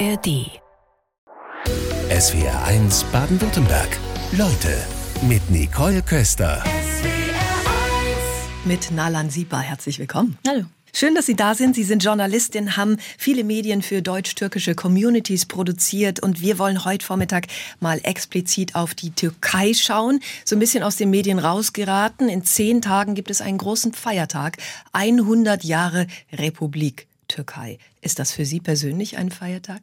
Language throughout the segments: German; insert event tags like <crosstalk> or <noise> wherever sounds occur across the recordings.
ARD. SWR 1 Baden-Württemberg. Leute mit Nicole Köster. Mit Nalan Sipa, herzlich willkommen. Hallo. Schön, dass Sie da sind. Sie sind Journalistin, haben viele Medien für deutsch-türkische Communities produziert und wir wollen heute Vormittag mal explizit auf die Türkei schauen. So ein bisschen aus den Medien rausgeraten. In zehn Tagen gibt es einen großen Feiertag. 100 Jahre Republik Türkei. Ist das für Sie persönlich ein Feiertag?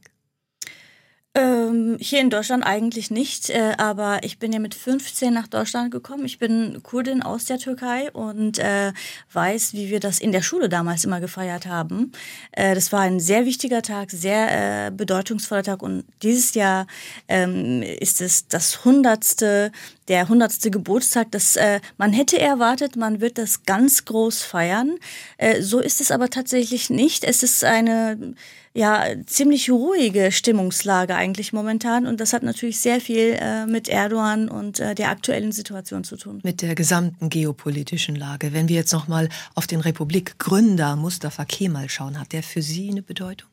Ähm, hier in Deutschland eigentlich nicht, äh, aber ich bin ja mit 15 nach Deutschland gekommen. Ich bin Kurdin aus der Türkei und äh, weiß, wie wir das in der Schule damals immer gefeiert haben. Äh, das war ein sehr wichtiger Tag, sehr äh, bedeutungsvoller Tag und dieses Jahr ähm, ist es das hundertste der hundertste Geburtstag, das äh, man hätte erwartet, man wird das ganz groß feiern. Äh, so ist es aber tatsächlich nicht. Es ist eine ja ziemlich ruhige Stimmungslage eigentlich momentan und das hat natürlich sehr viel äh, mit Erdogan und äh, der aktuellen Situation zu tun. Mit der gesamten geopolitischen Lage. Wenn wir jetzt noch mal auf den Republikgründer Mustafa Kemal schauen, hat der für Sie eine Bedeutung?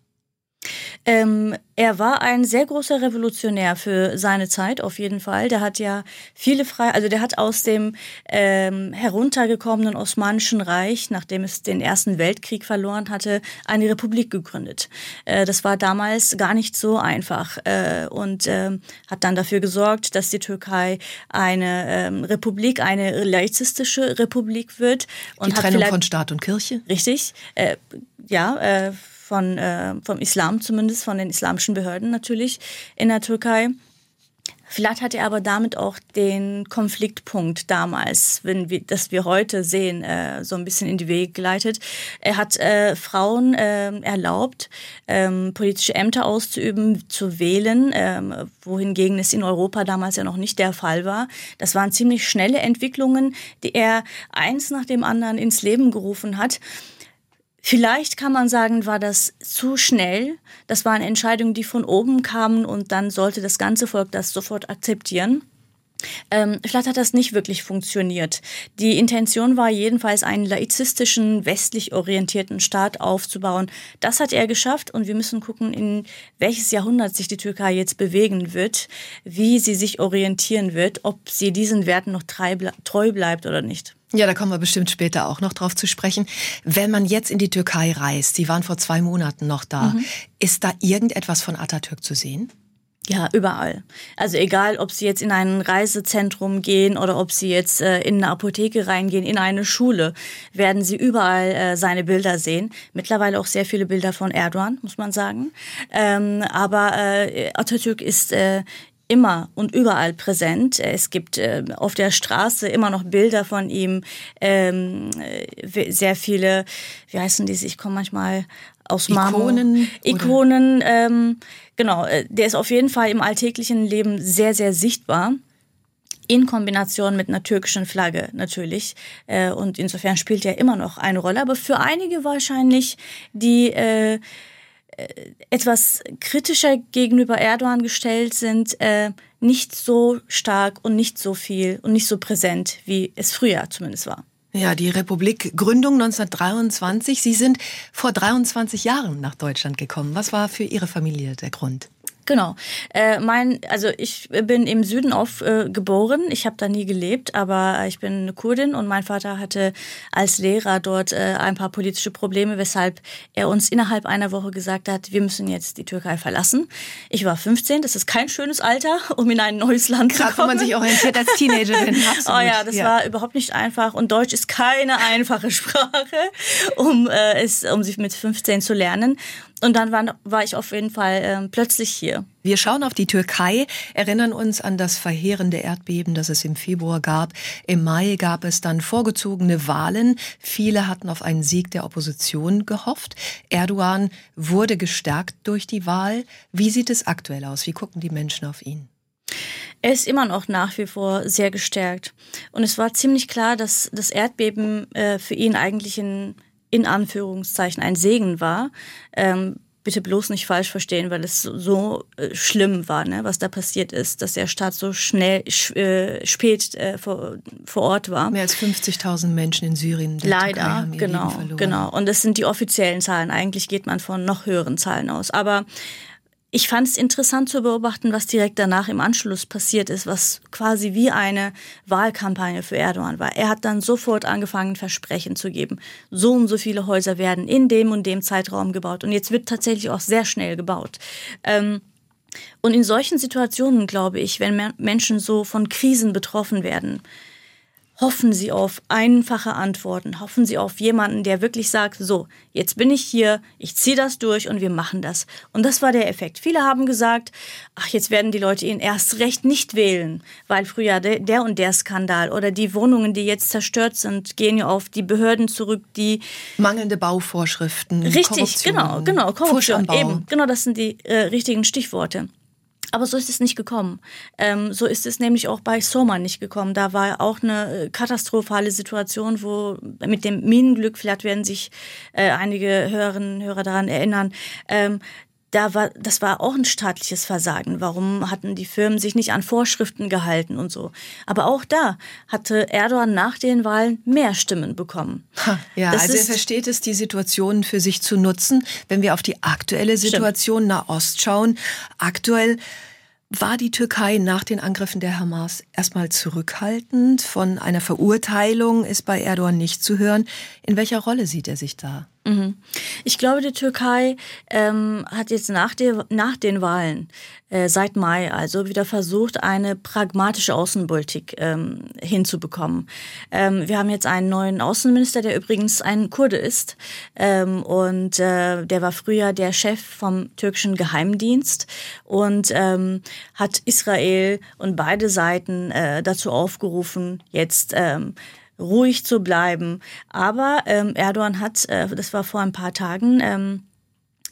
Ähm, er war ein sehr großer Revolutionär für seine Zeit, auf jeden Fall. Der hat ja viele frei, also der hat aus dem ähm, heruntergekommenen Osmanischen Reich, nachdem es den Ersten Weltkrieg verloren hatte, eine Republik gegründet. Äh, das war damals gar nicht so einfach äh, und äh, hat dann dafür gesorgt, dass die Türkei eine ähm, Republik, eine laizistische Republik wird. Und die Trennung von Staat und Kirche? Richtig, äh, ja äh, von, äh, vom Islam zumindest, von den islamischen Behörden natürlich in der Türkei. Vielleicht hat er aber damit auch den Konfliktpunkt damals, wenn wir, das wir heute sehen, äh, so ein bisschen in die Wege geleitet. Er hat äh, Frauen äh, erlaubt, ähm, politische Ämter auszuüben, zu wählen, ähm, wohingegen es in Europa damals ja noch nicht der Fall war. Das waren ziemlich schnelle Entwicklungen, die er eins nach dem anderen ins Leben gerufen hat. Vielleicht kann man sagen, war das zu schnell. Das waren Entscheidungen, die von oben kamen und dann sollte das ganze Volk das sofort akzeptieren. Ähm, vielleicht hat das nicht wirklich funktioniert. Die Intention war jedenfalls, einen laizistischen, westlich orientierten Staat aufzubauen. Das hat er geschafft und wir müssen gucken, in welches Jahrhundert sich die Türkei jetzt bewegen wird, wie sie sich orientieren wird, ob sie diesen Werten noch treu bleibt oder nicht. Ja, da kommen wir bestimmt später auch noch drauf zu sprechen. Wenn man jetzt in die Türkei reist, Sie waren vor zwei Monaten noch da, mhm. ist da irgendetwas von Atatürk zu sehen? Ja, überall. Also egal, ob Sie jetzt in ein Reisezentrum gehen oder ob Sie jetzt äh, in eine Apotheke reingehen, in eine Schule, werden Sie überall äh, seine Bilder sehen. Mittlerweile auch sehr viele Bilder von Erdogan, muss man sagen. Ähm, aber äh, Atatürk ist äh, immer und überall präsent. Es gibt äh, auf der Straße immer noch Bilder von ihm, ähm, äh, sehr viele, wie heißen die? Ich komme manchmal aus Marmor. Ikonen. Ikonen, ähm, genau. Äh, der ist auf jeden Fall im alltäglichen Leben sehr, sehr sichtbar in Kombination mit einer türkischen Flagge natürlich. Äh, und insofern spielt er immer noch eine Rolle. Aber für einige wahrscheinlich, die äh, äh, etwas kritischer gegenüber Erdogan gestellt sind, äh, nicht so stark und nicht so viel und nicht so präsent, wie es früher zumindest war. Ja, die Republik Gründung 1923. Sie sind vor 23 Jahren nach Deutschland gekommen. Was war für Ihre Familie der Grund? Genau. Äh, mein, also ich bin im Süden aufgeboren. Äh, ich habe da nie gelebt, aber ich bin eine Kurdin und mein Vater hatte als Lehrer dort äh, ein paar politische Probleme, weshalb er uns innerhalb einer Woche gesagt hat, wir müssen jetzt die Türkei verlassen. Ich war 15, das ist kein schönes Alter, <laughs> um in ein neues Land Gerade, zu kommen. wo man sich orientiert als Teenagerin. <laughs> Absolut. Oh ja, das ja. war überhaupt nicht einfach und Deutsch ist keine einfache Sprache, um äh, es, um sich mit 15 zu lernen. Und dann war, war ich auf jeden Fall äh, plötzlich hier. Wir schauen auf die Türkei, erinnern uns an das verheerende Erdbeben, das es im Februar gab. Im Mai gab es dann vorgezogene Wahlen. Viele hatten auf einen Sieg der Opposition gehofft. Erdogan wurde gestärkt durch die Wahl. Wie sieht es aktuell aus? Wie gucken die Menschen auf ihn? Er ist immer noch nach wie vor sehr gestärkt. Und es war ziemlich klar, dass das Erdbeben äh, für ihn eigentlich ein in Anführungszeichen ein Segen war. Ähm, bitte bloß nicht falsch verstehen, weil es so, so äh, schlimm war, ne, was da passiert ist, dass der Staat so schnell äh, spät äh, vor, vor Ort war. Mehr als 50.000 Menschen in Syrien. Leider, genau, genau. Und das sind die offiziellen Zahlen. Eigentlich geht man von noch höheren Zahlen aus. Aber ich fand es interessant zu beobachten, was direkt danach im Anschluss passiert ist, was quasi wie eine Wahlkampagne für Erdogan war. Er hat dann sofort angefangen, Versprechen zu geben. So und so viele Häuser werden in dem und dem Zeitraum gebaut. Und jetzt wird tatsächlich auch sehr schnell gebaut. Ähm, und in solchen Situationen, glaube ich, wenn Menschen so von Krisen betroffen werden, hoffen Sie auf einfache Antworten, hoffen Sie auf jemanden, der wirklich sagt, so, jetzt bin ich hier, ich ziehe das durch und wir machen das. Und das war der Effekt. Viele haben gesagt, ach, jetzt werden die Leute ihn erst recht nicht wählen, weil früher der, der und der Skandal oder die Wohnungen, die jetzt zerstört sind, gehen ja auf die Behörden zurück, die mangelnde Bauvorschriften, richtig, Korruption, genau, genau, Korruption, eben, genau, das sind die äh, richtigen Stichworte. Aber so ist es nicht gekommen. Ähm, so ist es nämlich auch bei Soma nicht gekommen. Da war auch eine äh, katastrophale Situation, wo mit dem Minenglück, vielleicht werden sich äh, einige Hörerinnen und Hörer daran erinnern, ähm, da war, das war auch ein staatliches Versagen. Warum hatten die Firmen sich nicht an Vorschriften gehalten und so? Aber auch da hatte Erdogan nach den Wahlen mehr Stimmen bekommen. Ha, ja, das also er versteht es, die Situation für sich zu nutzen. Wenn wir auf die aktuelle Situation Stimmt. Nahost schauen, aktuell war die Türkei nach den Angriffen der Hamas erstmal zurückhaltend? Von einer Verurteilung ist bei Erdogan nicht zu hören. In welcher Rolle sieht er sich da? Mhm. Ich glaube, die Türkei ähm, hat jetzt nach, der, nach den Wahlen äh, seit Mai also wieder versucht, eine pragmatische Außenpolitik ähm, hinzubekommen. Ähm, wir haben jetzt einen neuen Außenminister, der übrigens ein Kurde ist ähm, und äh, der war früher der Chef vom türkischen Geheimdienst und ähm, hat Israel und beide Seiten äh, dazu aufgerufen, jetzt ähm, ruhig zu bleiben. Aber ähm, Erdogan hat, äh, das war vor ein paar Tagen, ähm,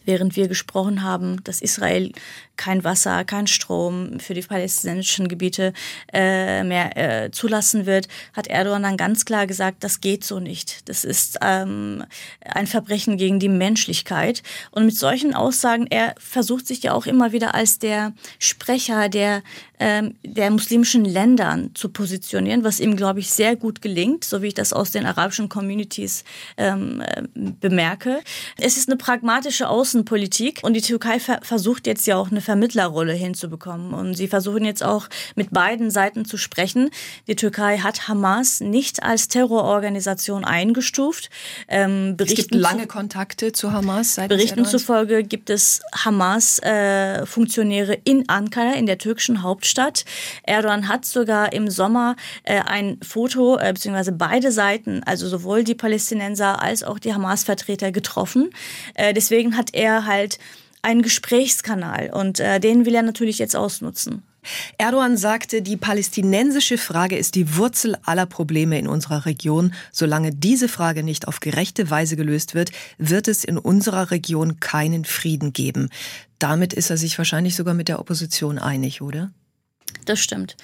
während wir gesprochen haben, dass Israel kein Wasser, kein Strom für die palästinensischen Gebiete äh, mehr äh, zulassen wird, hat Erdogan dann ganz klar gesagt, das geht so nicht. Das ist ähm, ein Verbrechen gegen die Menschlichkeit. Und mit solchen Aussagen, er versucht sich ja auch immer wieder als der Sprecher der, ähm, der muslimischen Ländern zu positionieren, was ihm, glaube ich, sehr gut gelingt, so wie ich das aus den arabischen Communities ähm, äh, bemerke. Es ist eine pragmatische Außenpolitik und die Türkei ver versucht jetzt ja auch eine Vermittlerrolle hinzubekommen. Und sie versuchen jetzt auch mit beiden Seiten zu sprechen. Die Türkei hat Hamas nicht als Terrororganisation eingestuft. Ähm, Berichten es gibt lange Kontakte zu Hamas. Berichten zufolge gibt es Hamas-Funktionäre äh, in Ankara, in der türkischen Hauptstadt. Erdogan hat sogar im Sommer äh, ein Foto, äh, beziehungsweise beide Seiten, also sowohl die Palästinenser als auch die Hamas-Vertreter getroffen. Äh, deswegen hat er halt einen Gesprächskanal und äh, den will er natürlich jetzt ausnutzen. Erdogan sagte, die palästinensische Frage ist die Wurzel aller Probleme in unserer Region. Solange diese Frage nicht auf gerechte Weise gelöst wird, wird es in unserer Region keinen Frieden geben. Damit ist er sich wahrscheinlich sogar mit der Opposition einig, oder? Das stimmt.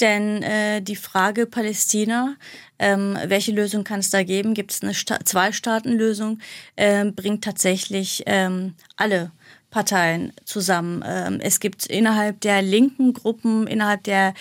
Denn äh, die Frage Palästina, ähm, welche Lösung kann es da geben? Gibt es eine Zwei-Staaten-Lösung? Äh, bringt tatsächlich ähm, alle Parteien zusammen. Ähm, es gibt innerhalb der linken Gruppen, innerhalb der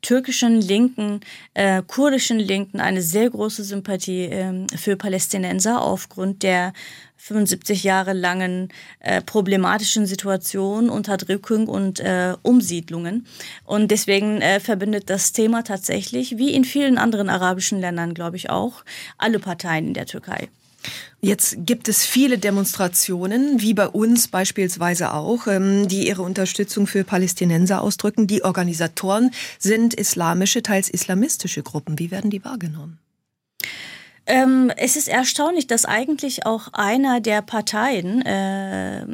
türkischen Linken, äh, kurdischen Linken eine sehr große Sympathie ähm, für Palästinenser aufgrund der 75 Jahre langen äh, problematischen Situation, Unterdrückung und äh, Umsiedlungen. Und deswegen äh, verbindet das Thema tatsächlich, wie in vielen anderen arabischen Ländern, glaube ich auch, alle Parteien in der Türkei. Jetzt gibt es viele Demonstrationen, wie bei uns beispielsweise auch, ähm, die ihre Unterstützung für Palästinenser ausdrücken. Die Organisatoren sind islamische, teils islamistische Gruppen. Wie werden die wahrgenommen? Ähm, es ist erstaunlich, dass eigentlich auch einer der Parteien äh,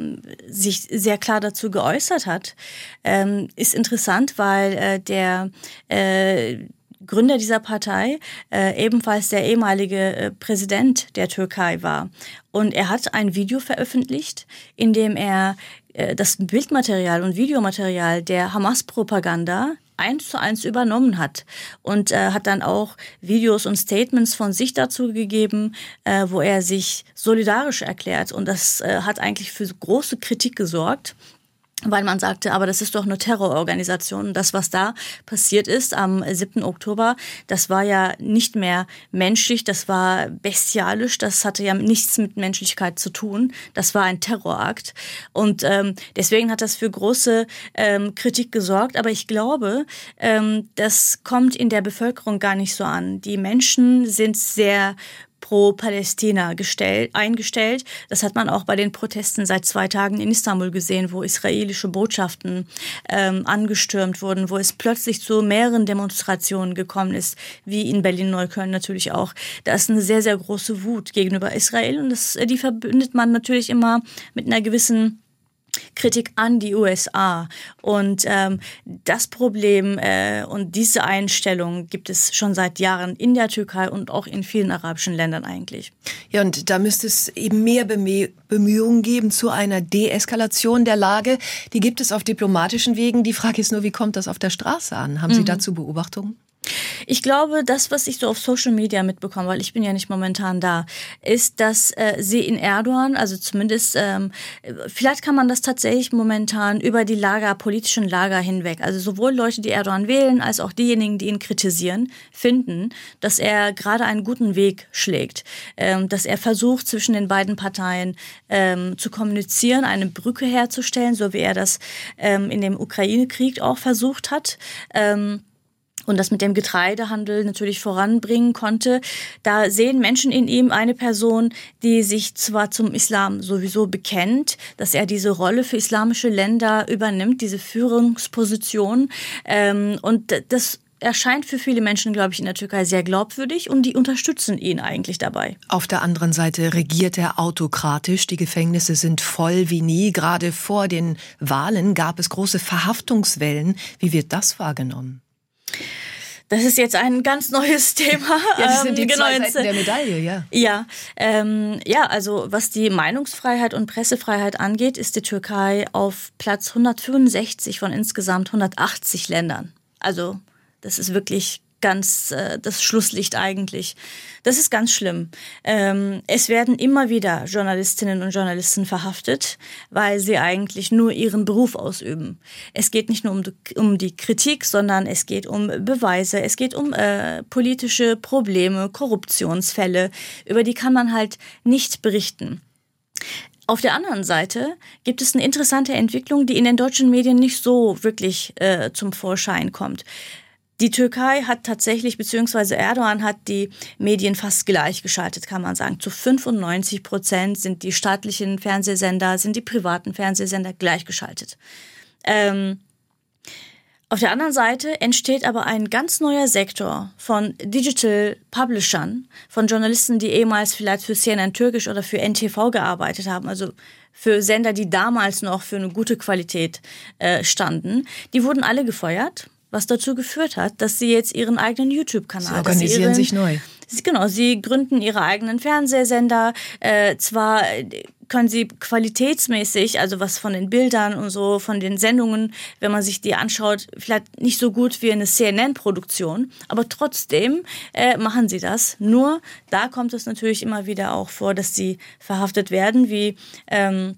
sich sehr klar dazu geäußert hat. Ähm, ist interessant, weil äh, der äh, Gründer dieser Partei äh, ebenfalls der ehemalige äh, Präsident der Türkei war. Und er hat ein Video veröffentlicht, in dem er äh, das Bildmaterial und Videomaterial der Hamas-Propaganda eins zu eins übernommen hat und äh, hat dann auch Videos und Statements von sich dazu gegeben, äh, wo er sich solidarisch erklärt und das äh, hat eigentlich für große Kritik gesorgt. Weil man sagte, aber das ist doch eine Terrororganisation. Das, was da passiert ist am 7. Oktober, das war ja nicht mehr menschlich, das war bestialisch, das hatte ja nichts mit Menschlichkeit zu tun. Das war ein Terrorakt. Und ähm, deswegen hat das für große ähm, Kritik gesorgt. Aber ich glaube, ähm, das kommt in der Bevölkerung gar nicht so an. Die Menschen sind sehr pro-Palästina eingestellt. Das hat man auch bei den Protesten seit zwei Tagen in Istanbul gesehen, wo israelische Botschaften ähm, angestürmt wurden, wo es plötzlich zu mehreren Demonstrationen gekommen ist, wie in Berlin-Neukölln natürlich auch. Da ist eine sehr, sehr große Wut gegenüber Israel und das, die verbindet man natürlich immer mit einer gewissen Kritik an die USA. Und ähm, das Problem äh, und diese Einstellung gibt es schon seit Jahren in der Türkei und auch in vielen arabischen Ländern eigentlich. Ja, und da müsste es eben mehr Bemühungen geben zu einer Deeskalation der Lage. Die gibt es auf diplomatischen Wegen. Die Frage ist nur, wie kommt das auf der Straße an? Haben Sie mhm. dazu Beobachtungen? Ich glaube, das, was ich so auf Social Media mitbekomme, weil ich bin ja nicht momentan da, ist, dass äh, sie in Erdogan, also zumindest, ähm, vielleicht kann man das tatsächlich momentan über die Lager, politischen Lager hinweg, also sowohl Leute, die Erdogan wählen, als auch diejenigen, die ihn kritisieren, finden, dass er gerade einen guten Weg schlägt, ähm, dass er versucht, zwischen den beiden Parteien ähm, zu kommunizieren, eine Brücke herzustellen, so wie er das ähm, in dem Ukraine-Krieg auch versucht hat. Ähm, und das mit dem Getreidehandel natürlich voranbringen konnte. Da sehen Menschen in ihm eine Person, die sich zwar zum Islam sowieso bekennt, dass er diese Rolle für islamische Länder übernimmt, diese Führungsposition. Ähm, und das erscheint für viele Menschen, glaube ich, in der Türkei sehr glaubwürdig und die unterstützen ihn eigentlich dabei. Auf der anderen Seite regiert er autokratisch. Die Gefängnisse sind voll wie nie. Gerade vor den Wahlen gab es große Verhaftungswellen. Wie wird das wahrgenommen? Das ist jetzt ein ganz neues <laughs> Thema. Ja, das sind die ähm, genau, zwei Seiten der Medaille, ja. Ja, ähm, ja, also was die Meinungsfreiheit und Pressefreiheit angeht, ist die Türkei auf Platz 165 von insgesamt 180 Ländern. Also das ist wirklich ganz äh, das Schlusslicht eigentlich. Das ist ganz schlimm. Ähm, es werden immer wieder Journalistinnen und Journalisten verhaftet, weil sie eigentlich nur ihren Beruf ausüben. Es geht nicht nur um, um die Kritik, sondern es geht um Beweise, es geht um äh, politische Probleme, Korruptionsfälle, über die kann man halt nicht berichten. Auf der anderen Seite gibt es eine interessante Entwicklung, die in den deutschen Medien nicht so wirklich äh, zum Vorschein kommt. Die Türkei hat tatsächlich, beziehungsweise Erdogan hat die Medien fast gleichgeschaltet, kann man sagen. Zu 95 Prozent sind die staatlichen Fernsehsender, sind die privaten Fernsehsender gleichgeschaltet. Ähm, auf der anderen Seite entsteht aber ein ganz neuer Sektor von Digital Publishern, von Journalisten, die ehemals vielleicht für CNN Türkisch oder für NTV gearbeitet haben, also für Sender, die damals noch für eine gute Qualität äh, standen. Die wurden alle gefeuert was dazu geführt hat, dass sie jetzt ihren eigenen YouTube-Kanal. Sie organisieren ihren, sich neu. Genau, sie gründen ihre eigenen Fernsehsender. Äh, zwar können sie qualitätsmäßig, also was von den Bildern und so, von den Sendungen, wenn man sich die anschaut, vielleicht nicht so gut wie eine CNN-Produktion, aber trotzdem äh, machen sie das. Nur da kommt es natürlich immer wieder auch vor, dass sie verhaftet werden, wie ähm,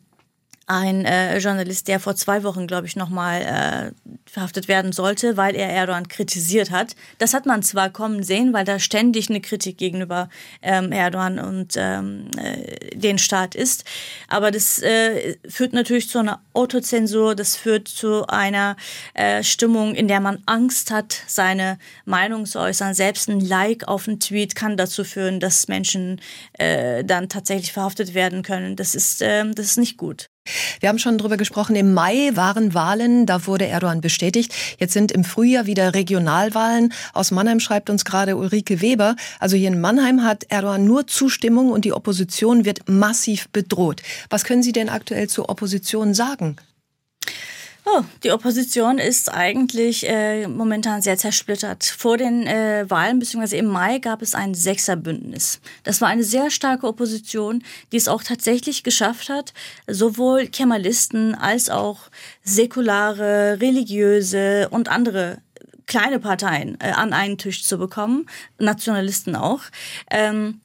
ein äh, Journalist, der vor zwei Wochen, glaube ich, nochmal äh, verhaftet werden sollte, weil er Erdogan kritisiert hat. Das hat man zwar kommen sehen, weil da ständig eine Kritik gegenüber ähm, Erdogan und ähm, äh, den Staat ist. Aber das äh, führt natürlich zu einer Autozensur, das führt zu einer äh, Stimmung, in der man Angst hat, seine Meinung zu äußern. Selbst ein Like auf einen Tweet kann dazu führen, dass Menschen äh, dann tatsächlich verhaftet werden können. Das ist, äh, das ist nicht gut. Wir haben schon darüber gesprochen, im Mai waren Wahlen, da wurde Erdogan bestätigt. Jetzt sind im Frühjahr wieder Regionalwahlen. Aus Mannheim schreibt uns gerade Ulrike Weber. Also hier in Mannheim hat Erdogan nur Zustimmung und die Opposition wird massiv bedroht. Was können Sie denn aktuell zur Opposition sagen? Oh, die Opposition ist eigentlich äh, momentan sehr zersplittert. Vor den äh, Wahlen bzw. im Mai gab es ein Sechserbündnis. Das war eine sehr starke Opposition, die es auch tatsächlich geschafft hat, sowohl Kemalisten als auch säkulare, religiöse und andere kleine Parteien äh, an einen Tisch zu bekommen, Nationalisten auch. Ähm,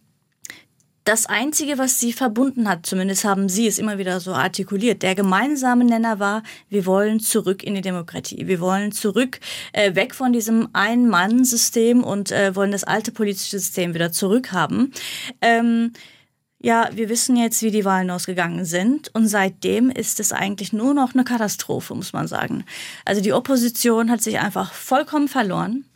Das Einzige, was sie verbunden hat, zumindest haben sie es immer wieder so artikuliert, der gemeinsame Nenner war, wir wollen zurück in die Demokratie. Wir wollen zurück, äh, weg von diesem Ein-Mann-System und äh, wollen das alte politische System wieder zurückhaben. Ähm, ja, wir wissen jetzt, wie die Wahlen ausgegangen sind und seitdem ist es eigentlich nur noch eine Katastrophe, muss man sagen. Also die Opposition hat sich einfach vollkommen verloren.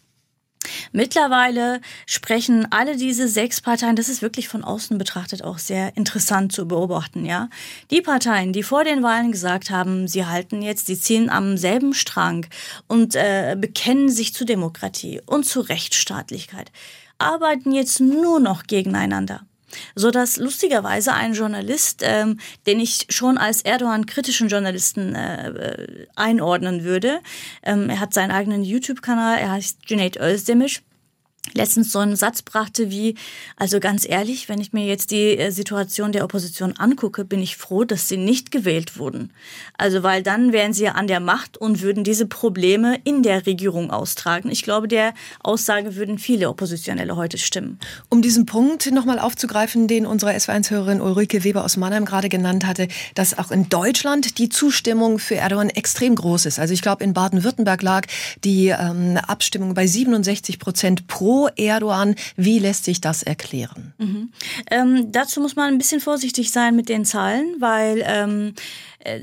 Mittlerweile sprechen alle diese sechs Parteien, das ist wirklich von außen betrachtet auch sehr interessant zu beobachten, ja. Die Parteien, die vor den Wahlen gesagt haben, sie halten jetzt, sie ziehen am selben Strang und äh, bekennen sich zu Demokratie und zu Rechtsstaatlichkeit, arbeiten jetzt nur noch gegeneinander so dass lustigerweise ein Journalist, ähm, den ich schon als Erdogan-kritischen Journalisten äh, äh, einordnen würde, ähm, er hat seinen eigenen YouTube-Kanal, er heißt Junaid Özdemir, letztens so einen Satz brachte wie, also ganz ehrlich, wenn ich mir jetzt die äh, Situation der Opposition angucke, bin ich froh, dass sie nicht gewählt wurden. Also weil dann wären sie ja an der Macht und würden diese Probleme in der Regierung austragen. Ich glaube, der Aussage würden viele Oppositionelle heute stimmen. Um diesen Punkt nochmal aufzugreifen, den unsere SW1-Hörerin Ulrike Weber aus Mannheim gerade genannt hatte, dass auch in Deutschland die Zustimmung für Erdogan extrem groß ist. Also ich glaube, in Baden-Württemberg lag die ähm, Abstimmung bei 67 Prozent pro Erdogan. Wie lässt sich das erklären? Mhm. Ähm, dazu muss man ein bisschen vorsichtig sein mit den Zahlen, weil ähm, äh,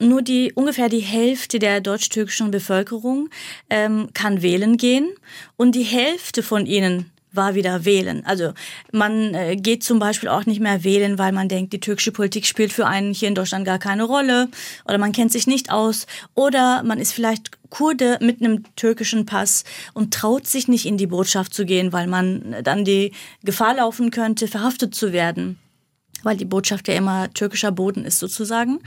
nur die ungefähr die Hälfte der deutsch-türkischen Bevölkerung ähm, kann wählen gehen und die Hälfte von ihnen war wieder wählen. Also man äh, geht zum Beispiel auch nicht mehr wählen, weil man denkt, die türkische Politik spielt für einen hier in Deutschland gar keine Rolle oder man kennt sich nicht aus oder man ist vielleicht Kurde mit einem türkischen Pass und traut sich nicht in die Botschaft zu gehen, weil man dann die Gefahr laufen könnte, verhaftet zu werden weil die Botschaft ja immer türkischer Boden ist sozusagen.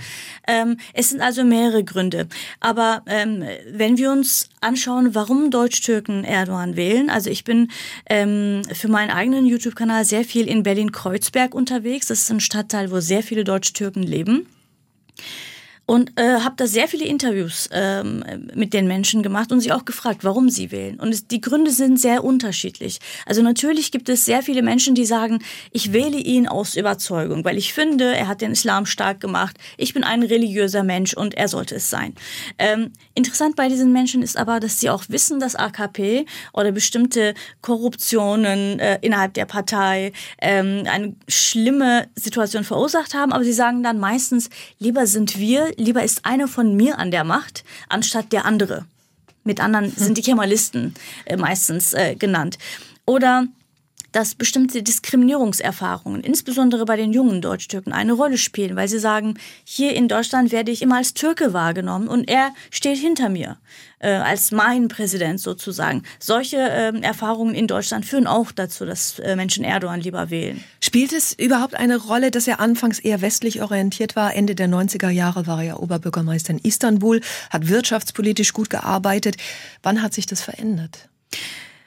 Ähm, es sind also mehrere Gründe. Aber ähm, wenn wir uns anschauen, warum Deutsch-Türken Erdogan wählen, also ich bin ähm, für meinen eigenen YouTube-Kanal sehr viel in Berlin-Kreuzberg unterwegs. Das ist ein Stadtteil, wo sehr viele Deutsch-Türken leben und äh, habe da sehr viele Interviews ähm, mit den Menschen gemacht und sie auch gefragt, warum sie wählen. Und es, die Gründe sind sehr unterschiedlich. Also natürlich gibt es sehr viele Menschen, die sagen, ich wähle ihn aus Überzeugung, weil ich finde, er hat den Islam stark gemacht. Ich bin ein religiöser Mensch und er sollte es sein. Ähm, interessant bei diesen Menschen ist aber, dass sie auch wissen, dass AKP oder bestimmte Korruptionen äh, innerhalb der Partei ähm, eine schlimme Situation verursacht haben, aber sie sagen dann meistens, lieber sind wir lieber ist einer von mir an der Macht, anstatt der andere. Mit anderen sind die Kemalisten äh, meistens äh, genannt. Oder dass bestimmte Diskriminierungserfahrungen, insbesondere bei den jungen Deutsch-Türken, eine Rolle spielen, weil sie sagen, hier in Deutschland werde ich immer als Türke wahrgenommen und er steht hinter mir, äh, als mein Präsident sozusagen. Solche äh, Erfahrungen in Deutschland führen auch dazu, dass äh, Menschen Erdogan lieber wählen. Spielt es überhaupt eine Rolle, dass er anfangs eher westlich orientiert war? Ende der 90er Jahre war er Oberbürgermeister in Istanbul, hat wirtschaftspolitisch gut gearbeitet. Wann hat sich das verändert?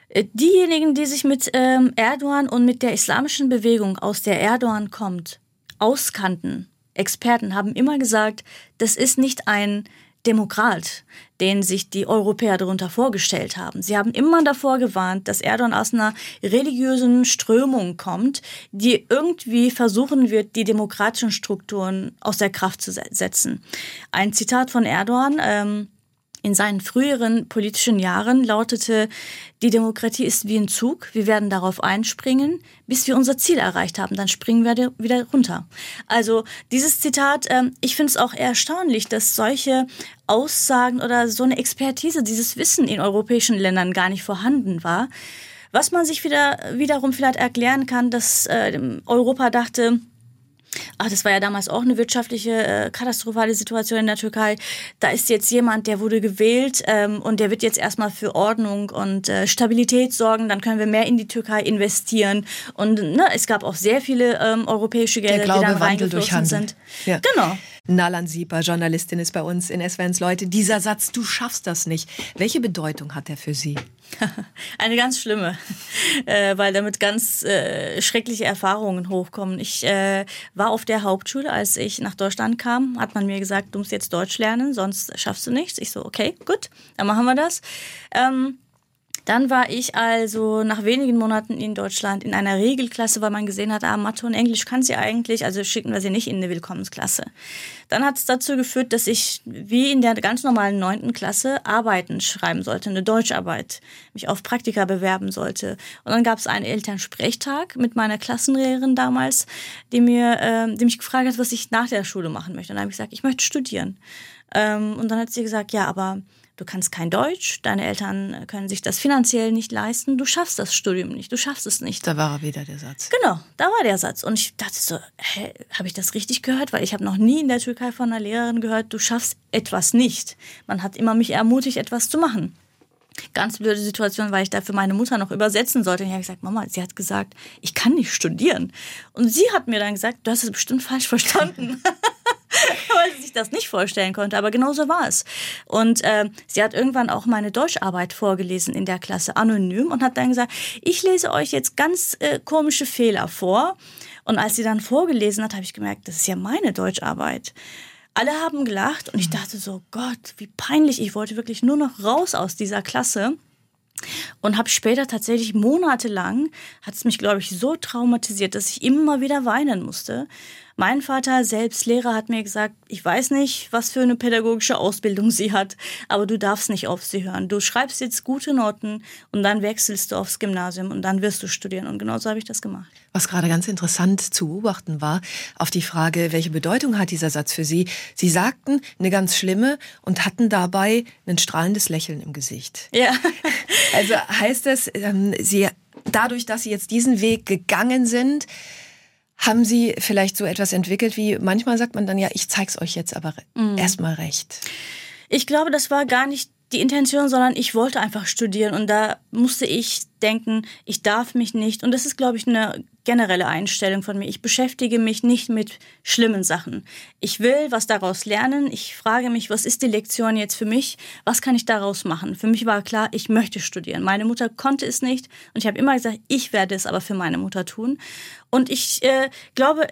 Äh, diejenigen, die sich mit ähm, Erdogan und mit der islamischen Bewegung, aus der Erdogan kommt, auskannten, Experten haben immer gesagt, das ist nicht ein Demokrat, den sich die Europäer darunter vorgestellt haben. Sie haben immer davor gewarnt, dass Erdogan aus einer religiösen Strömung kommt, die irgendwie versuchen wird, die demokratischen Strukturen aus der Kraft zu setzen. Ein Zitat von Erdogan, ähm, in seinen früheren politischen Jahren lautete, die Demokratie ist wie ein Zug, wir werden darauf einspringen, bis wir unser Ziel erreicht haben, dann springen wir wieder runter. Also dieses Zitat, ähm, ich finde es auch erstaunlich, dass solche Aussagen oder so eine Expertise, dieses Wissen in europäischen Ländern gar nicht vorhanden war. Was man sich wieder, wiederum vielleicht erklären kann, dass äh, Europa dachte, Ach, das war ja damals auch eine wirtschaftliche äh, katastrophale Situation in der Türkei. Da ist jetzt jemand, der wurde gewählt ähm, und der wird jetzt erstmal für Ordnung und äh, Stabilität sorgen. Dann können wir mehr in die Türkei investieren. Und ne, es gab auch sehr viele ähm, europäische Gelder, Glaube, die dann reingeflossen sind. Ja. Genau. Nalan Sieper, Journalistin, ist bei uns in SWNs Leute. Dieser Satz, du schaffst das nicht. Welche Bedeutung hat er für Sie? <laughs> Eine ganz schlimme, <laughs> äh, weil damit ganz äh, schreckliche Erfahrungen hochkommen. Ich äh, war auf der Hauptschule, als ich nach Deutschland kam, hat man mir gesagt, du musst jetzt Deutsch lernen, sonst schaffst du nichts. Ich so, okay, gut, dann machen wir das. Ähm, Dann war ich also nach wenigen Monaten in Deutschland in einer Regelklasse, weil man gesehen hat, ah, Mathe und Englisch kann sie eigentlich, also schicken wir sie nicht in eine Willkommensklasse. Dann hat es dazu geführt, dass ich wie in der ganz normalen neunten Klasse Arbeiten schreiben sollte, eine Deutscharbeit, mich auf Praktika bewerben sollte. Und dann gab es einen Elternsprechtag mit meiner Klassenlehrerin damals, die mir, äh, die mich gefragt hat, was ich nach der Schule machen möchte. Und dann habe ich gesagt, ich möchte studieren. Ähm, und dann hat sie gesagt, ja, aber du kannst kein Deutsch, deine Eltern können sich das finanziell nicht leisten, du schaffst das Studium nicht, du schaffst es nicht. Da war wieder der Satz. Genau, da war der Satz. Und ich dachte so, hä, habe ich das richtig gehört? Weil ich habe noch nie in der Türkei von einer Lehrerin gehört, du schaffst etwas nicht. Man hat immer mich ermutigt, etwas zu machen. Ganz blöde Situation, weil ich da für meine Mutter noch übersetzen sollte. Und ich habe gesagt, Mama, sie hat gesagt, ich kann nicht studieren. Und sie hat mir dann gesagt, du hast es bestimmt falsch verstanden. <laughs> <laughs> <laughs> weil sie sich das nicht vorstellen konnte. Aber genau so war es. Und äh, sie hat irgendwann auch meine Deutscharbeit vorgelesen in der Klasse anonym und hat dann gesagt, ich lese euch jetzt ganz äh, komische Fehler vor. Und als sie dann vorgelesen hat, habe ich gemerkt, das ist ja meine Deutscharbeit. Alle haben gelacht und ich dachte so, Gott, wie peinlich. Ich wollte wirklich nur noch raus aus dieser Klasse und habe später tatsächlich monatelang hat es mich glaube ich so traumatisiert, dass ich immer wieder weinen musste, mein Vater, selbst Lehrer, hat mir gesagt, ich weiß nicht, was für eine pädagogische Ausbildung sie hat, aber du darfst nicht auf sie hören. Du schreibst jetzt gute Noten und dann wechselst du aufs Gymnasium und dann wirst du studieren. Und genau so habe ich das gemacht. Was gerade ganz interessant zu beobachten war, auf die Frage, welche Bedeutung hat dieser Satz für Sie? Sie sagten eine ganz schlimme und hatten dabei ein strahlendes Lächeln im Gesicht. Ja. <laughs> Also heißt es, ähm, Sie, dadurch, dass Sie jetzt diesen Weg gegangen sind, haben Sie vielleicht so etwas entwickelt wie, manchmal sagt man dann ja, ich zeig's euch jetzt aber mhm. erstmal recht? Ich glaube, das war gar nicht die Intention, sondern ich wollte einfach studieren und da musste ich denken, ich darf mich nicht. Und das ist, glaube ich, eine generelle Einstellung von mir. Ich beschäftige mich nicht mit schlimmen Sachen. Ich will was daraus lernen. Ich frage mich, was ist die Lektion jetzt für mich? Was kann ich daraus machen? Für mich war klar, ich möchte studieren. Meine Mutter konnte es nicht und ich habe immer gesagt, ich werde es aber für meine Mutter tun. Und ich äh, glaube,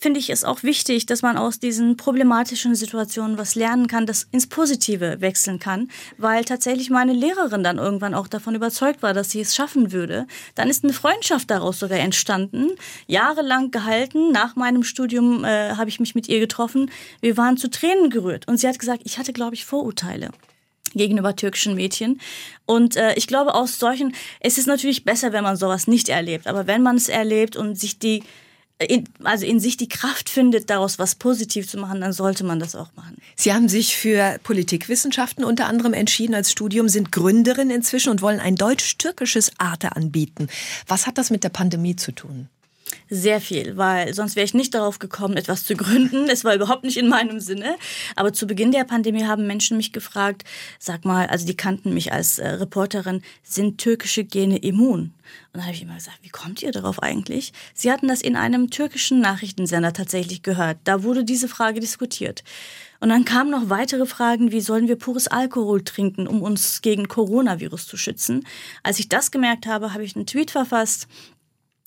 finde ich es auch wichtig, dass man aus diesen problematischen Situationen was lernen kann, das ins Positive wechseln kann, weil tatsächlich meine Lehrerin dann irgendwann auch davon überzeugt war, dass sie es schaffen würde. Dann ist eine Freundschaft daraus sogar entstanden, jahrelang gehalten. Nach meinem Studium äh, habe ich mich mit ihr getroffen. Wir waren zu Tränen gerührt und sie hat gesagt, ich hatte, glaube ich, Vorurteile gegenüber türkischen Mädchen. Und äh, ich glaube, aus solchen, es ist natürlich besser, wenn man sowas nicht erlebt, aber wenn man es erlebt und sich die in, also in sich die Kraft findet, daraus was positiv zu machen, dann sollte man das auch machen. Sie haben sich für Politikwissenschaften unter anderem entschieden als Studium, sind Gründerin inzwischen und wollen ein deutsch-türkisches Arte anbieten. Was hat das mit der Pandemie zu tun? Sehr viel, weil sonst wäre ich nicht darauf gekommen, etwas zu gründen. Es war überhaupt nicht in meinem Sinne. Aber zu Beginn der Pandemie haben Menschen mich gefragt, sag mal, also die kannten mich als äh, Reporterin, sind türkische Gene immun? Und dann habe ich immer gesagt, wie kommt ihr darauf eigentlich? Sie hatten das in einem türkischen Nachrichtensender tatsächlich gehört. Da wurde diese Frage diskutiert. Und dann kamen noch weitere Fragen, wie sollen wir pures Alkohol trinken, um uns gegen Coronavirus zu schützen? Als ich das gemerkt habe, habe ich einen Tweet verfasst,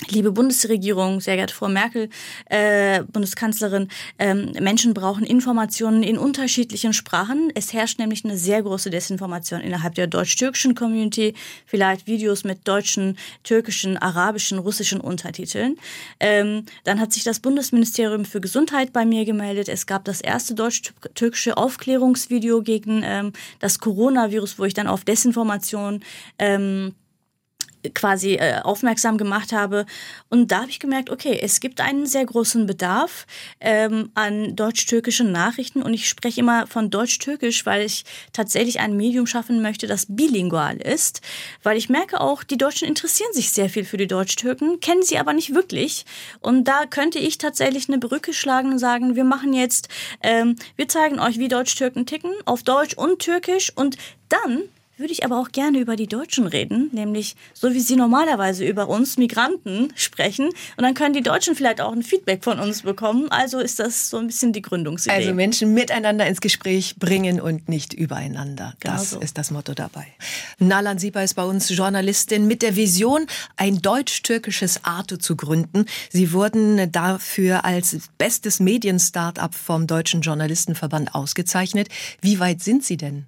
Liebe Bundesregierung, sehr geehrte Frau Merkel, äh, Bundeskanzlerin, ähm, Menschen brauchen Informationen in unterschiedlichen Sprachen. Es herrscht nämlich eine sehr große Desinformation innerhalb der deutsch-türkischen Community. Vielleicht Videos mit deutschen, türkischen, arabischen, russischen Untertiteln. Ähm, dann hat sich das Bundesministerium für Gesundheit bei mir gemeldet. Es gab das erste deutsch-türkische Aufklärungsvideo gegen ähm, das Coronavirus, wo ich dann auf Desinformation ähm, quasi äh, aufmerksam gemacht habe. Und da habe ich gemerkt, okay, es gibt einen sehr großen Bedarf ähm, an deutsch-türkischen Nachrichten. Und ich spreche immer von deutsch-türkisch, weil ich tatsächlich ein Medium schaffen möchte, das bilingual ist. Weil ich merke auch, die Deutschen interessieren sich sehr viel für die Deutsch-Türken, kennen sie aber nicht wirklich. Und da könnte ich tatsächlich eine Brücke schlagen und sagen, wir machen jetzt, ähm, wir zeigen euch, wie Deutsch-Türken ticken, auf Deutsch und Türkisch. Und dann würde ich aber auch gerne über die Deutschen reden, nämlich so wie sie normalerweise über uns Migranten sprechen. Und dann können die Deutschen vielleicht auch ein Feedback von uns bekommen. Also ist das so ein bisschen die Gründungsidee. Also Menschen miteinander ins Gespräch bringen und nicht übereinander. Genau das so. ist das Motto dabei. Nalan Sipa ist bei uns Journalistin mit der Vision, ein deutsch-türkisches Arto zu gründen. Sie wurden dafür als bestes Medien-Startup vom Deutschen Journalistenverband ausgezeichnet. Wie weit sind Sie denn?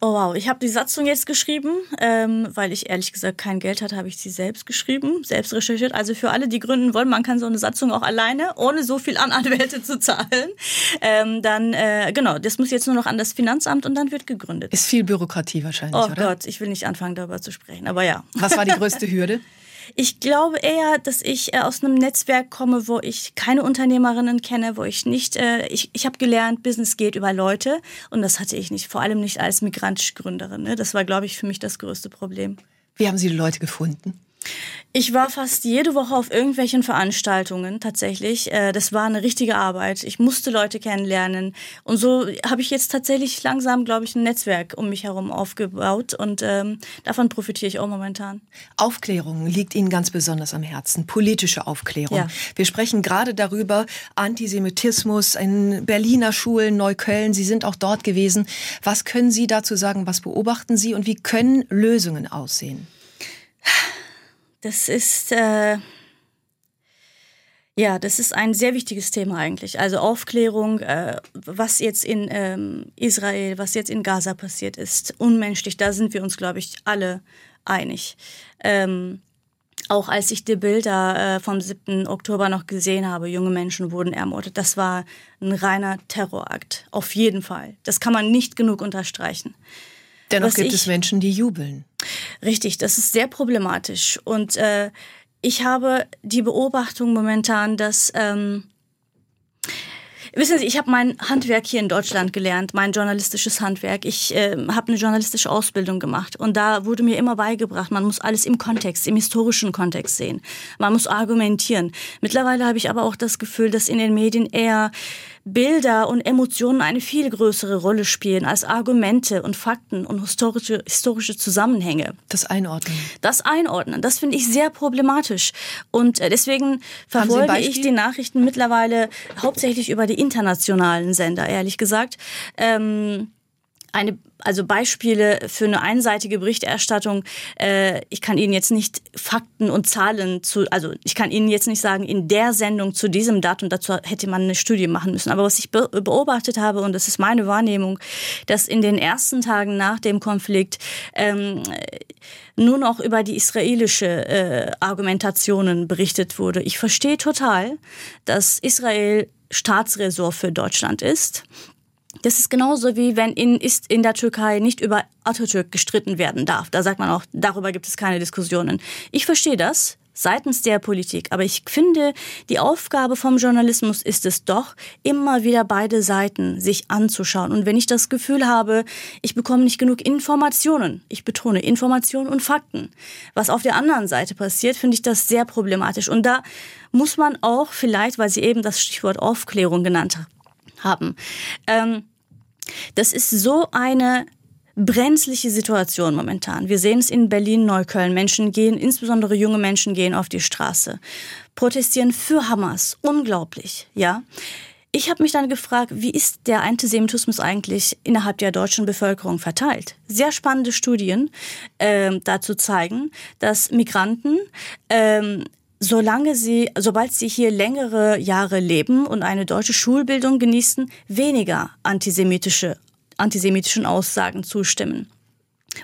Oh wow, ich habe die Satzung jetzt geschrieben, ähm, weil ich ehrlich gesagt kein Geld hatte, habe ich sie selbst geschrieben, selbst recherchiert. Also für alle, die gründen wollen, man kann so eine Satzung auch alleine, ohne so viel an Anwälte zu zahlen. Ähm, dann, äh, genau, das muss jetzt nur noch an das Finanzamt und dann wird gegründet. Ist viel Bürokratie wahrscheinlich, oh oder? Gott, ich will nicht anfangen darüber zu sprechen, aber ja. Was war die <laughs> größte Hürde? Ich glaube eher, dass ich äh, aus einem Netzwerk komme, wo ich keine Unternehmerinnen kenne, wo ich nicht, äh, ich, ich habe gelernt, Business geht über Leute und das hatte ich nicht, vor allem nicht als migrantische Gründerin. Ne? Das war, glaube ich, für mich das größte Problem. Wie haben Sie die Leute gefunden? Ich war fast jede Woche auf irgendwelchen Veranstaltungen tatsächlich. Äh, das war eine richtige Arbeit. Ich musste Leute kennenlernen. Und so habe ich jetzt tatsächlich langsam, glaube ich, ein Netzwerk um mich herum aufgebaut. Und ähm, davon profitiere ich auch momentan. Aufklärung liegt Ihnen ganz besonders am Herzen. Politische Aufklärung. Ja. Wir sprechen gerade darüber, Antisemitismus in Berliner Schulen, Neukölln. Sie sind auch dort gewesen. Was können Sie dazu sagen? Was beobachten Sie? Und wie können Lösungen aussehen? Das ist äh, ja, das ist ein sehr wichtiges Thema eigentlich. Also Aufklärung, äh, was jetzt in ähm, Israel, was jetzt in Gaza passiert ist, unmenschlich. Da sind wir uns, glaube ich, alle einig. Ähm, auch als ich die Bilder äh, vom 7. Oktober noch gesehen habe, junge Menschen wurden ermordet, das war ein reiner Terrorakt. Auf jeden Fall. Das kann man nicht genug unterstreichen. Dennoch Was gibt ich, es Menschen, die jubeln. Richtig, das ist sehr problematisch. Und äh, ich habe die Beobachtung momentan, dass ähm, Wissen Sie, ich habe mein Handwerk hier in Deutschland gelernt, mein journalistisches Handwerk. Ich äh, habe eine journalistische Ausbildung gemacht und da wurde mir immer beigebracht, man muss alles im Kontext, im historischen Kontext sehen. Man muss argumentieren. Mittlerweile habe ich aber auch das Gefühl, dass in den Medien eher Bilder und Emotionen eine viel größere Rolle spielen als Argumente und Fakten und historische, historische Zusammenhänge. Das Einordnen. Das Einordnen, das finde ich sehr problematisch. Und äh, deswegen verfolge ich die Nachrichten mittlerweile hauptsächlich über die internationalen Sender, ehrlich gesagt. Ähm, eine, also Beispiele für eine einseitige Berichterstattung. Äh, ich kann Ihnen jetzt nicht Fakten und Zahlen zu, also ich kann Ihnen jetzt nicht sagen, in der Sendung zu diesem Datum, dazu hätte man eine Studie machen müssen. Aber was ich be beobachtet habe, und das ist meine Wahrnehmung, dass in den ersten Tagen nach dem Konflikt ähm, nur noch über die israelische äh, Argumentationen berichtet wurde. Ich verstehe total, dass Israel Staatsräson für Deutschland ist das ist genauso wie wenn in, ist in der Türkei nicht über Atatürk gestritten werden darf. Da sagt man auch, darüber gibt es keine Diskussionen. Ich verstehe das seitens der Politik, aber ich finde, die Aufgabe vom Journalismus ist es doch, immer wieder beide Seiten sich anzuschauen. Und wenn ich das Gefühl habe, ich bekomme nicht genug Informationen, ich betone Informationen und Fakten, was auf der anderen Seite passiert, finde ich das sehr problematisch. Und da muss man auch vielleicht, weil Sie eben das Stichwort Aufklärung genannt haben, haben. Ähm, das ist so eine brenzliche Situation momentan. Wir sehen es in Berlin, Neukölln. Menschen gehen, insbesondere junge Menschen gehen auf die Straße, protestieren für Hamas. Unglaublich, ja. Ich habe mich dann gefragt, wie ist der Antisemitismus eigentlich innerhalb der deutschen Bevölkerung verteilt? Sehr spannende Studien äh, dazu zeigen, dass Migranten ähm, solange sie, sobald sie hier längere Jahre leben und eine deutsche Schulbildung genießen, weniger antisemitische, antisemitischen Aussagen zustimmen.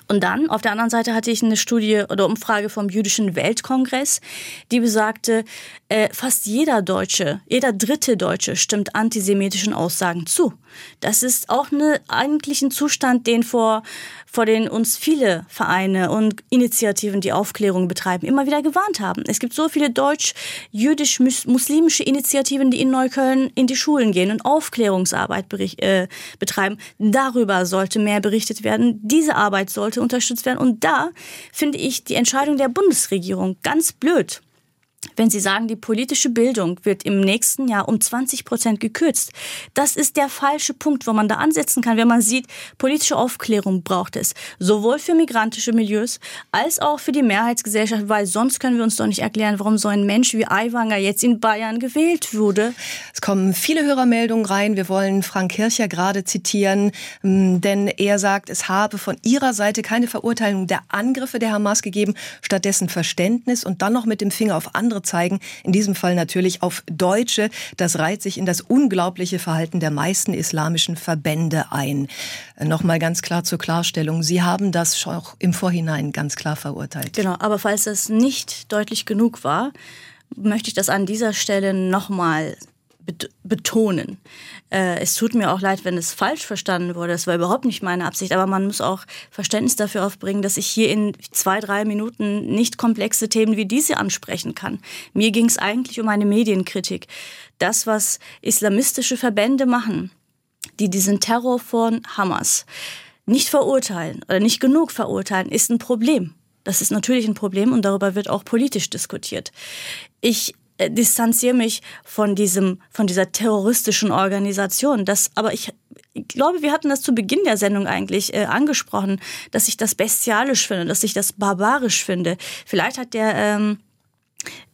Und dann, auf der anderen Seite hatte ich eine Studie oder Umfrage vom Jüdischen Weltkongress, die besagte, äh, fast jeder Deutsche, jeder dritte Deutsche stimmt antisemitischen Aussagen zu. Das ist auch eine, eigentlich ein Zustand, den vor, vor den uns viele Vereine und Initiativen, die Aufklärung betreiben, immer wieder gewarnt haben. Es gibt so viele deutsch-jüdisch-muslimische Initiativen, die in Neukölln in die Schulen gehen und Aufklärungsarbeit äh, betreiben. Darüber sollte mehr berichtet werden. Diese Arbeit sollte unterstützt werden. Und da finde ich die Entscheidung der Bundesregierung ganz blöd wenn Sie sagen, die politische Bildung wird im nächsten Jahr um 20 Prozent gekürzt. Das ist der falsche Punkt, wo man da ansetzen kann, wenn man sieht, politische Aufklärung braucht es. Sowohl für migrantische Milieus als auch für die Mehrheitsgesellschaft, weil sonst können wir uns doch nicht erklären, warum so ein Mensch wie Aiwanger jetzt in Bayern gewählt wurde. Es kommen viele Hörermeldungen rein. Wir wollen Frank Kircher gerade zitieren, hm, denn er sagt, es habe von ihrer Seite keine Verurteilung der Angriffe der Hamas gegeben, stattdessen Verständnis und dann noch mit dem Finger auf andere zeigen. In diesem Fall natürlich auf Deutsche. Das reiht sich in das unglaubliche Verhalten der meisten islamischen Verbände ein. Äh, Nochmal ganz klar zur Klarstellung. Sie haben das schon auch im Vorhinein ganz klar verurteilt. Genau, aber falls das nicht deutlich genug war, möchte ich das an dieser Stelle nochmal betonen. Äh, es tut mir auch leid, wenn es falsch verstanden wurde. Das war überhaupt nicht meine Absicht. Aber man muss auch Verständnis dafür aufbringen, dass ich hier in zwei, drei Minuten nicht komplexe Themen wie diese ansprechen kann. Mir ging es eigentlich um eine Medienkritik. Das, was islamistische Verbände machen, die diesen Terror von Hamas nicht verurteilen oder nicht genug verurteilen, ist ein Problem. Das ist natürlich ein Problem und darüber wird auch politisch diskutiert. Ich äh, distanziere mich von diesem, von dieser terroristischen Organisation. Das, aber ich, ich glaube, wir hatten das zu Beginn der Sendung eigentlich äh, angesprochen, dass ich das bestialisch finde, dass ich das barbarisch finde. Vielleicht hat der ähm,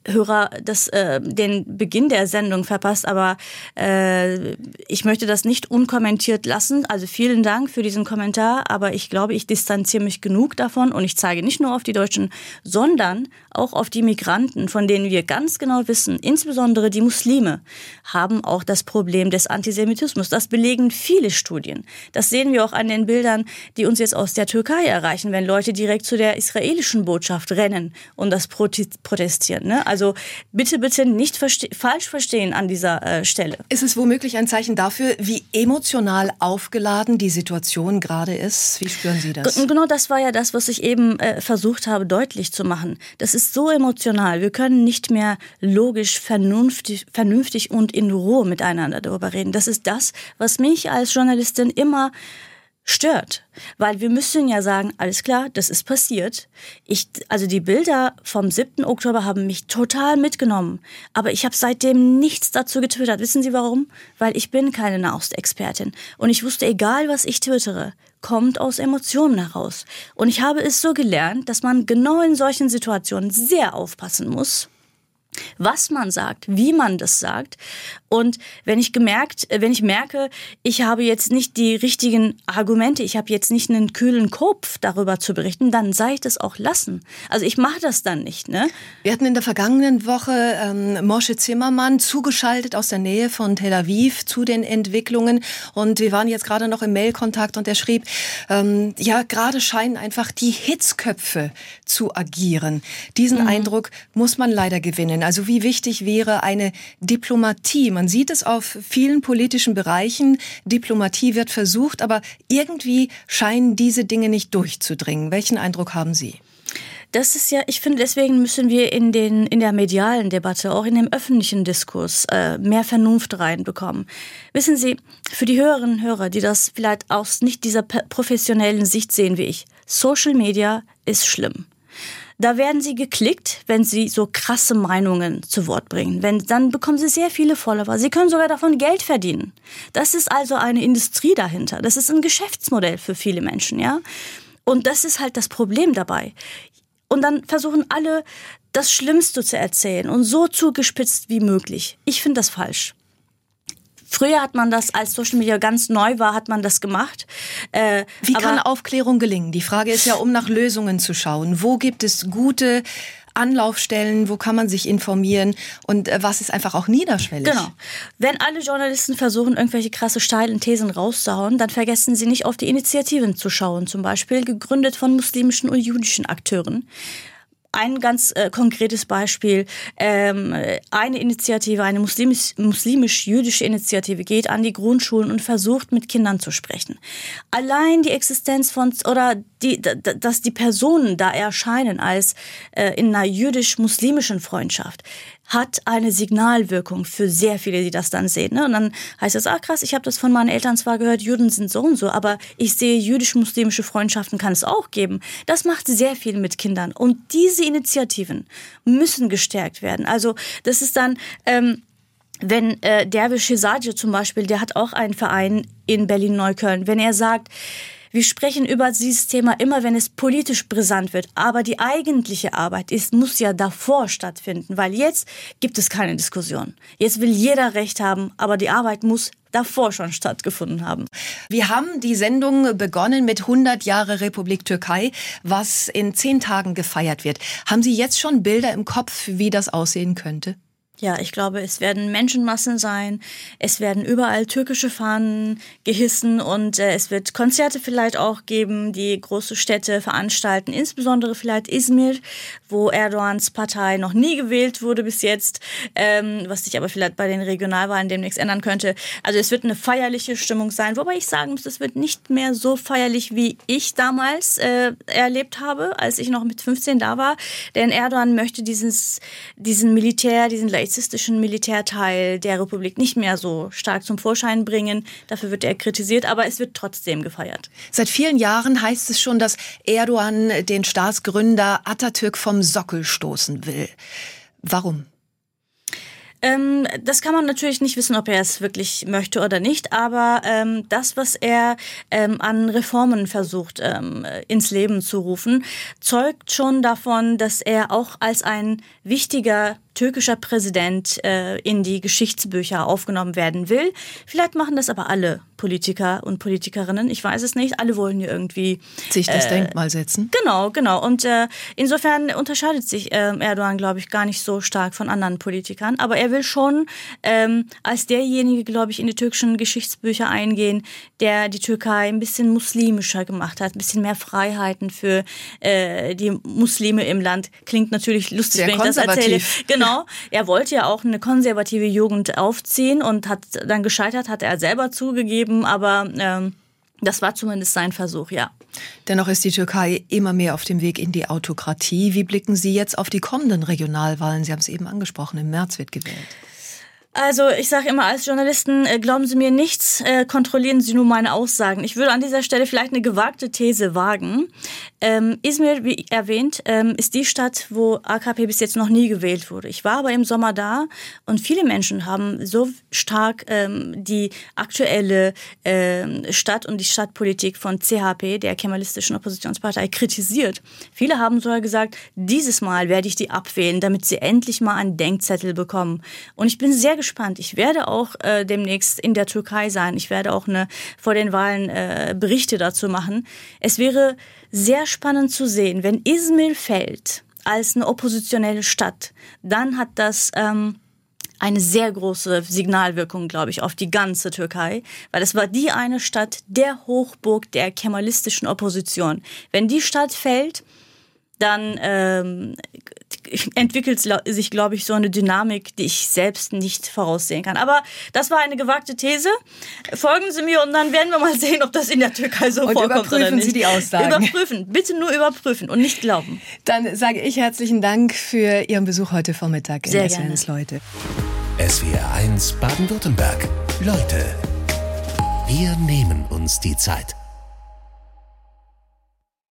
Hörer das, äh, den Beginn der Sendung verpasst, aber äh, ich möchte das nicht unkommentiert lassen. Also vielen Dank für diesen Kommentar, aber ich glaube, ich distanziere mich genug davon und ich zeige nicht nur auf die Deutschen, sondern auch auf die Migranten, von denen wir ganz genau wissen, insbesondere die Muslime, haben auch das Problem des Antisemitismus. Das belegen viele Studien. Das sehen wir auch an den Bildern, die uns jetzt aus der Türkei erreichen, wenn Leute direkt zu der israelischen Botschaft rennen und das protestieren. Ne? Also bitte, bitte nicht verste falsch verstehen an dieser äh, Stelle. Ist es womöglich ein Zeichen dafür, wie emotional aufgeladen die Situation gerade ist? Wie spüren Sie das? Genau das war ja das, was ich eben äh, versucht habe deutlich zu machen. Das ist so emotional. Wir können nicht mehr logisch, vernünftig, vernünftig und in Ruhe miteinander darüber reden. Das ist das, was mich als Journalistin immer stört. Weil wir müssen ja sagen, alles klar, das ist passiert. Ich, also die Bilder vom 7. Oktober haben mich total mitgenommen. Aber ich habe seitdem nichts dazu getwittert. Wissen Sie warum? Weil ich bin keine Nahostexpertin. Und ich wusste, egal was ich twittere, kommt aus Emotionen heraus. Und ich habe es so gelernt, dass man genau in solchen Situationen sehr aufpassen muss was man sagt, wie man das sagt. Und wenn ich gemerkt, wenn ich merke, ich habe jetzt nicht die richtigen Argumente, ich habe jetzt nicht einen kühlen Kopf darüber zu berichten, dann sei ich das auch lassen. Also ich mache das dann nicht. Ne? Wir hatten in der vergangenen Woche ähm, Moshe Zimmermann zugeschaltet aus der Nähe von Tel Aviv zu den Entwicklungen und wir waren jetzt gerade noch im Mailkontakt und er schrieb, ähm, ja gerade scheinen einfach die Hitzköpfe zu agieren. Diesen mhm. Eindruck muss man leider gewinnen. Also wie wichtig wäre eine Diplomatie? Man sieht es auf vielen politischen Bereichen. Diplomatie wird versucht, aber irgendwie scheinen diese Dinge nicht durchzudringen. Welchen Eindruck haben Sie? Das ist ja, ich finde, deswegen müssen wir in den in der medialen Debatte, auch in dem öffentlichen Diskurs, äh, mehr Vernunft reinbekommen. Wissen Sie, für die Hörerinnen und Hörer, die das vielleicht aus nicht dieser professionellen Sicht sehen wie ich, Social Media ist schlimm. Da werden sie geklickt, wenn sie so krasse Meinungen zu Wort bringen. Wenn, dann bekommen sie sehr viele Follower. Sie können sogar davon Geld verdienen. Das ist also eine Industrie dahinter. Das ist ein Geschäftsmodell für viele Menschen, ja. Und das ist halt das Problem dabei. Und dann versuchen alle, das Schlimmste zu erzählen und so zugespitzt wie möglich. Ich finde das falsch. Früher hat man das, als Social Media ganz neu war, hat man das gemacht. Äh, Wie kann Aufklärung gelingen? Die Frage ist ja, um nach Lösungen zu schauen. Wo gibt es gute Anlaufstellen, wo kann man sich informieren und äh, was ist einfach auch niederschwellig. Genau. Wenn alle Journalisten versuchen, irgendwelche krasse steilen Thesen rauszuhauen, dann vergessen sie nicht auf die Initiativen zu schauen, zum Beispiel gegründet von muslimischen und jüdischen Akteuren ein ganz äh, konkretes Beispiel. Ähm, eine Initiative, eine muslimisch, muslimisch-jüdische Initiative geht an die Grundschulen und versucht, mit Kindern zu sprechen. Allein die Existenz von, oder die, dass die Personen da erscheinen als äh, in einer jüdisch-muslimischen Freundschaft, hat eine Signalwirkung für sehr viele, die das dann sehen. Ne? Und dann heißt es, ah krass, ich habe das von meinen Eltern zwar gehört, Juden sind so und so, aber ich sehe jüdisch-muslimische Freundschaften kann es auch geben. Das macht sehr viel mit Kindern. Und diese Initiativen müssen gestärkt werden. Also das ist dann... Ähm, wenn äh, Derwisch Hisaje zum Beispiel, der hat auch einen Verein in Berlin-Neukölln, wenn er sagt, wir sprechen über dieses Thema immer, wenn es politisch brisant wird. Aber die eigentliche Arbeit ist, muss ja davor stattfinden, weil jetzt gibt es keine Diskussion. Jetzt will jeder Recht haben, aber die Arbeit muss davor schon stattgefunden haben. Wir haben die Sendung begonnen mit 100 Jahre Republik Türkei, was in zehn Tagen gefeiert wird. Haben Sie jetzt schon Bilder im Kopf, wie das aussehen könnte? Ja, ich glaube, es werden Menschenmassen sein. Es werden überall türkische Fahnen gehissen und äh, es wird Konzerte vielleicht auch geben, die große Städte veranstalten, insbesondere vielleicht Izmir, wo Erdogans Partei noch nie gewählt wurde bis jetzt, ähm, was sich aber vielleicht bei den Regionalwahlen demnächst ändern könnte. Also es wird eine feierliche Stimmung sein, wobei ich sagen muss, es wird nicht mehr so feierlich, wie ich damals äh, erlebt habe, als ich noch mit 15 da war. Denn Erdogan möchte dieses, diesen Militär, diesen laizistischen Militärteil der Republik nicht mehr so stark zum Vorschein bringen. Dafür wird er kritisiert, aber es wird trotzdem gefeiert. Seit vielen Jahren heißt es schon, dass Erdogan den Staatsgründer Atatürk vom Sockel stoßen will. Warum? Ähm, das kann man natürlich nicht wissen, ob er es wirklich möchte oder nicht, aber ähm, das, was er ähm, an Reformen versucht ähm, ins Leben zu rufen, zeugt schon davon, dass er auch als ein wichtiger türkischer Präsident äh, in die Geschichtsbücher aufgenommen werden will. Vielleicht machen das aber alle Politiker und Politikerinnen. Ich weiß es nicht. Alle wollen hier irgendwie sich das äh, Denkmal setzen. Genau, genau. Und äh, insofern unterscheidet sich äh, Erdogan, glaube ich, gar nicht so stark von anderen Politikern. Aber er will schon ähm, als derjenige, glaube ich, in die türkischen Geschichtsbücher eingehen, der die Türkei ein bisschen muslimischer gemacht hat, ein bisschen mehr Freiheiten für äh, die Muslime im Land. Klingt natürlich lustig, Sehr wenn ich das erzähle. Genau. Genau. Er wollte ja auch eine konservative Jugend aufziehen und hat dann gescheitert, hat er selber zugegeben, aber ähm, das war zumindest sein Versuch, ja. Dennoch ist die Türkei immer mehr auf dem Weg in die Autokratie. Wie blicken Sie jetzt auf die kommenden Regionalwahlen? Sie haben es eben angesprochen, im März wird gewählt. Also ich sage immer als Journalisten, äh, glauben Sie mir nichts, äh, kontrollieren Sie nur meine Aussagen. Ich würde an dieser Stelle vielleicht eine gewagte These wagen. Ähm, Izmir, wie erwähnt, ähm, ist die Stadt, wo AKP bis jetzt noch nie gewählt wurde. Ich war aber im Sommer da und viele Menschen haben so stark ähm, die aktuelle ähm, Stadt und die Stadtpolitik von CHP, der kemalistischen Oppositionspartei, kritisiert. Viele haben sogar gesagt, dieses Mal werde ich die abwählen, damit sie endlich mal einen Denkzettel bekommen. Und ich bin sehr gespannt. Ich werde auch äh, demnächst in der Türkei sein. Ich werde auch eine, vor den Wahlen äh, Berichte dazu machen. Es wäre sehr spannend zu sehen, wenn Izmir fällt als eine oppositionelle Stadt, dann hat das ähm, eine sehr große Signalwirkung, glaube ich, auf die ganze Türkei, weil es war die eine Stadt der Hochburg der kemalistischen Opposition. Wenn die Stadt fällt, dann ähm, entwickelt sich, glaube ich, so eine Dynamik, die ich selbst nicht voraussehen kann. Aber das war eine gewagte These. Folgen Sie mir und dann werden wir mal <laughs> sehen, ob das in der Türkei so und vorkommt überprüfen oder nicht. Sie die Aussagen. Überprüfen, bitte nur überprüfen und nicht glauben. Dann sage ich herzlichen Dank für Ihren Besuch heute Vormittag in Sehr gerne. Leute. SWR 1 Baden-Württemberg. Leute, wir nehmen uns die Zeit.